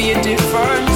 be a different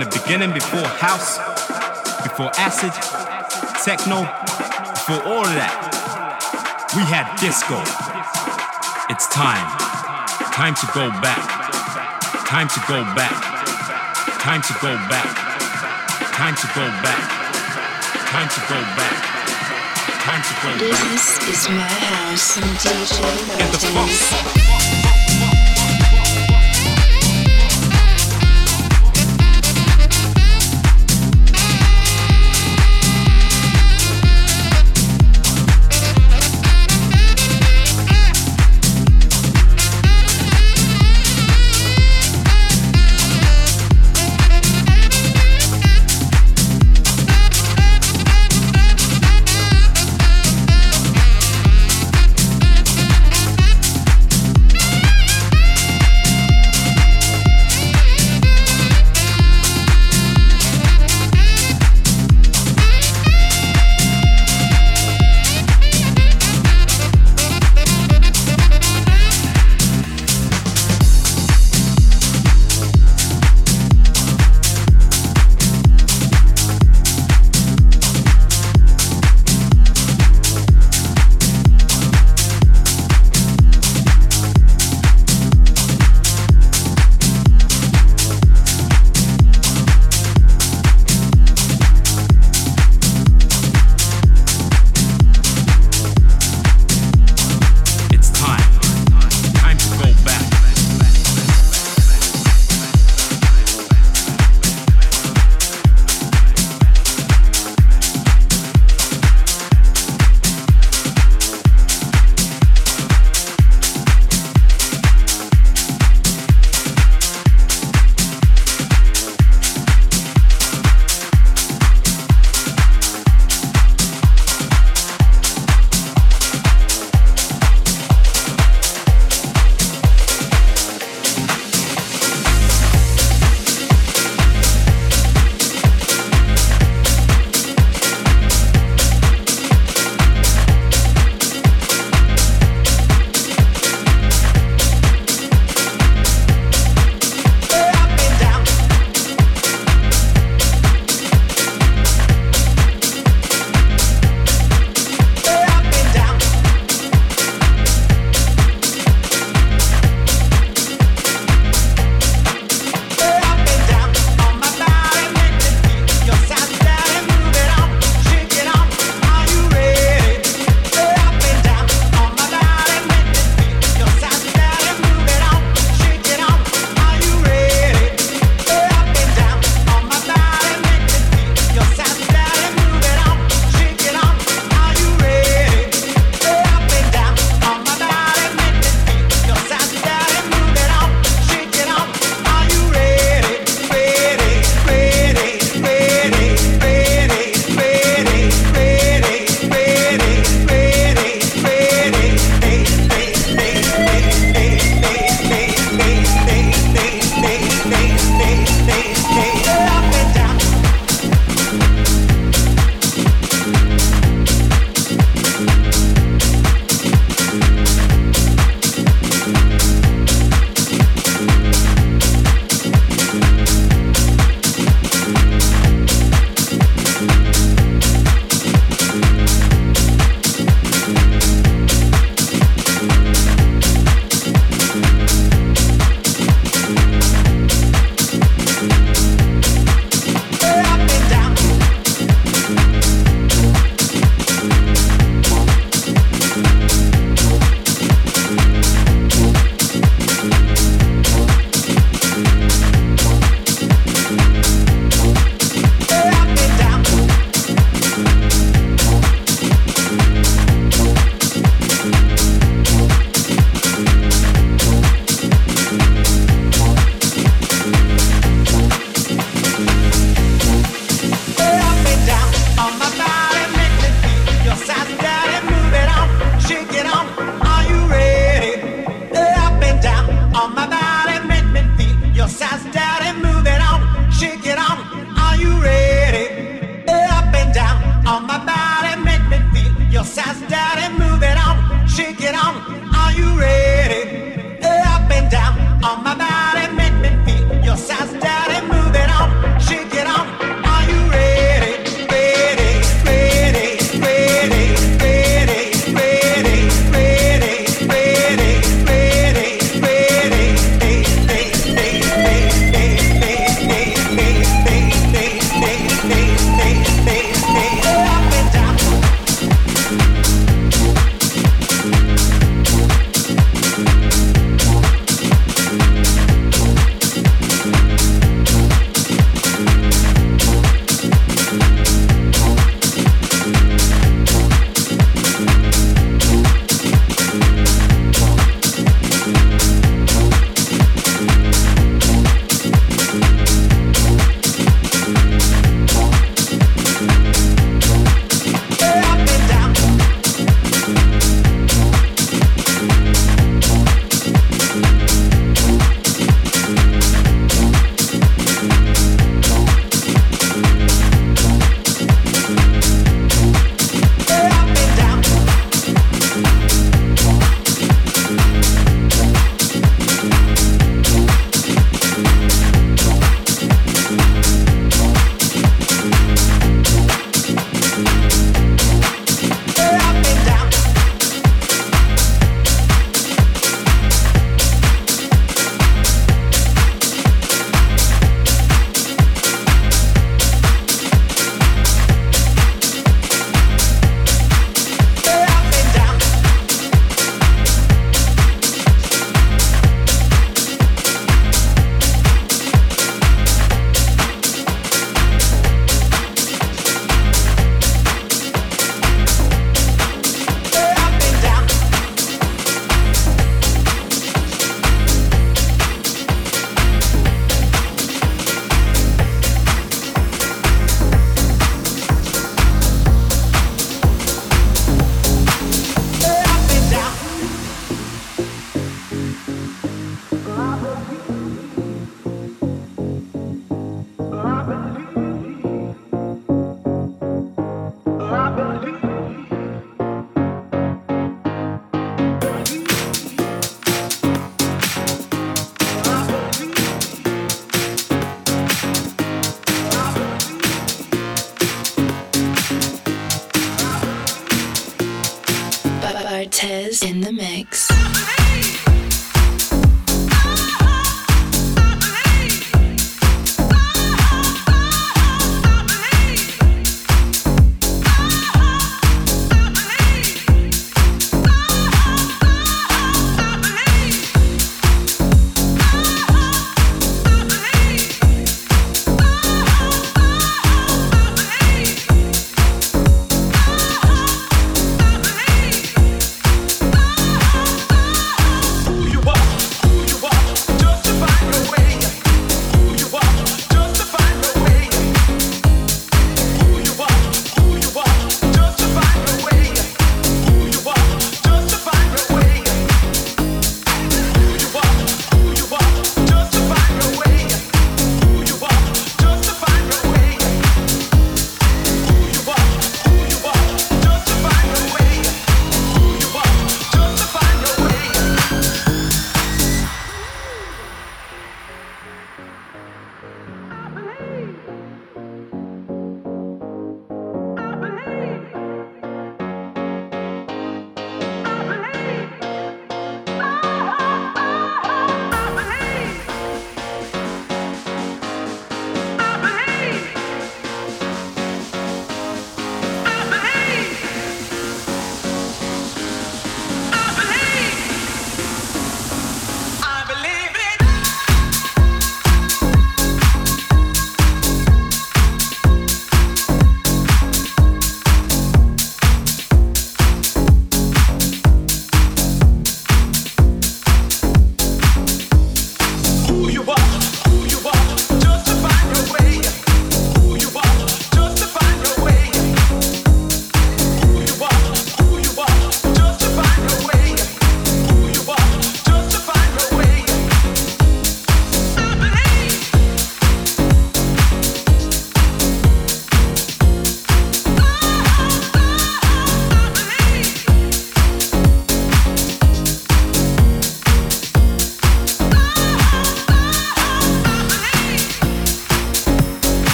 beginning before house, before acid, techno, before all of that. We had disco. It's time. Time to go back. Time to go back. Time to go back. Time to go back. Time to go back. Time to go back. This is my house and DJ Get the funk.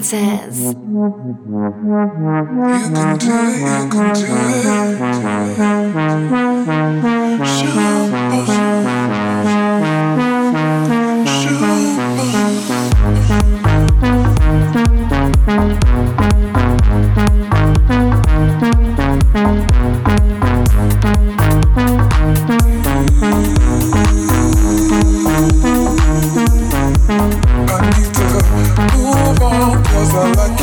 With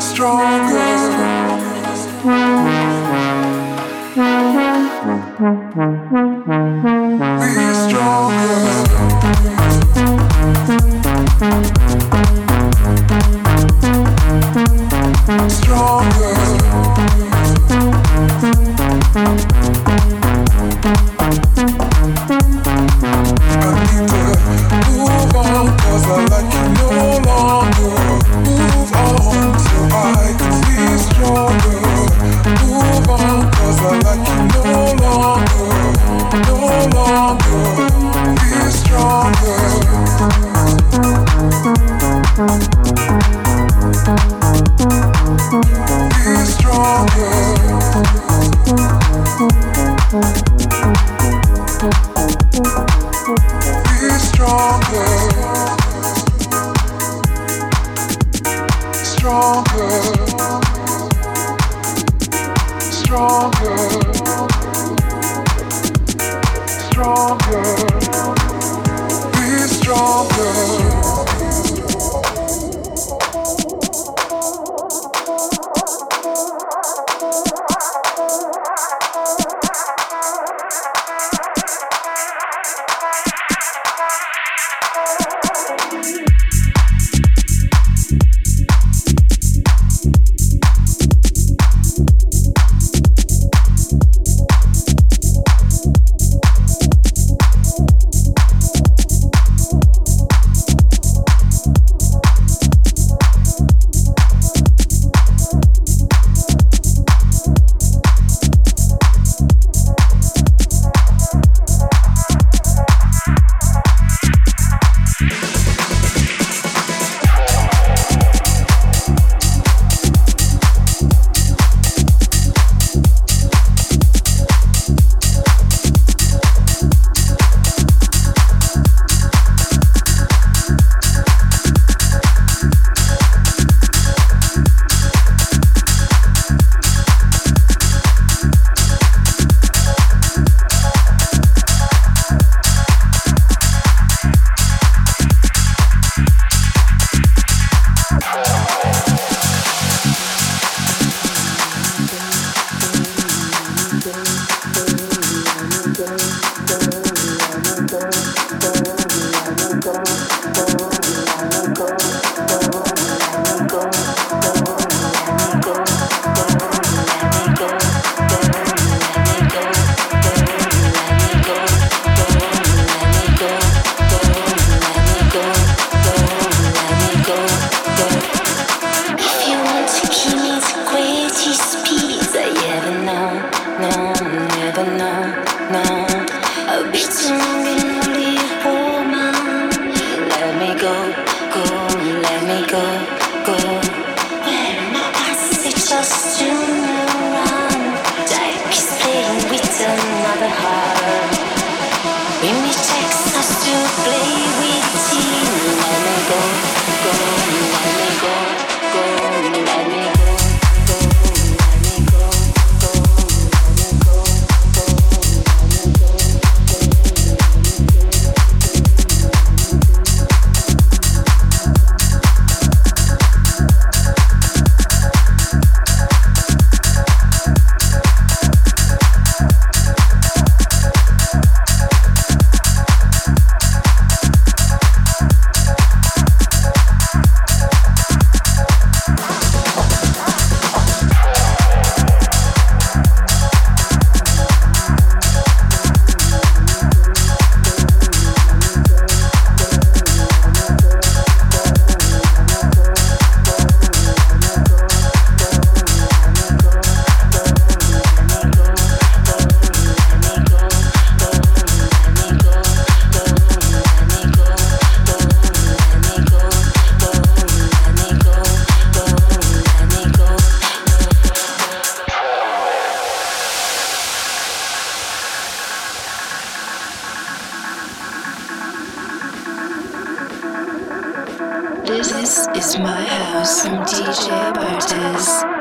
Strong. This is my house from DJ Bartez.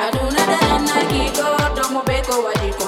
I do aduna don't move, don't oh, wadiko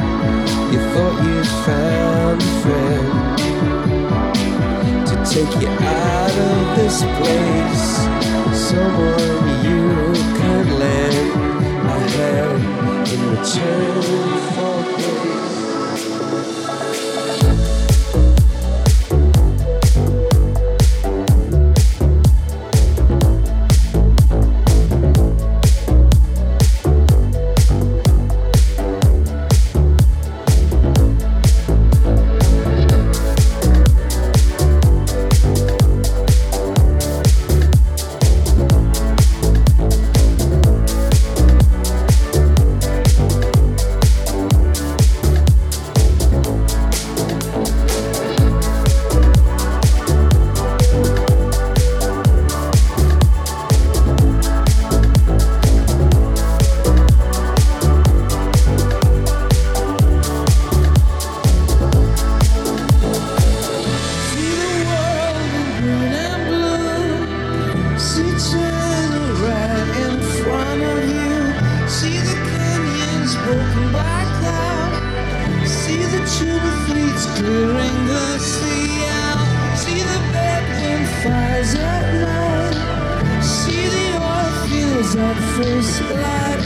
you thought you'd found a friend to take you out of this place. Someone you could lend a hand in return for. to the fleets clearing the sea out. See the bedroom fires at night. See the oil fields at first light.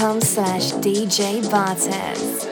facebook.com slash DJ Bartez.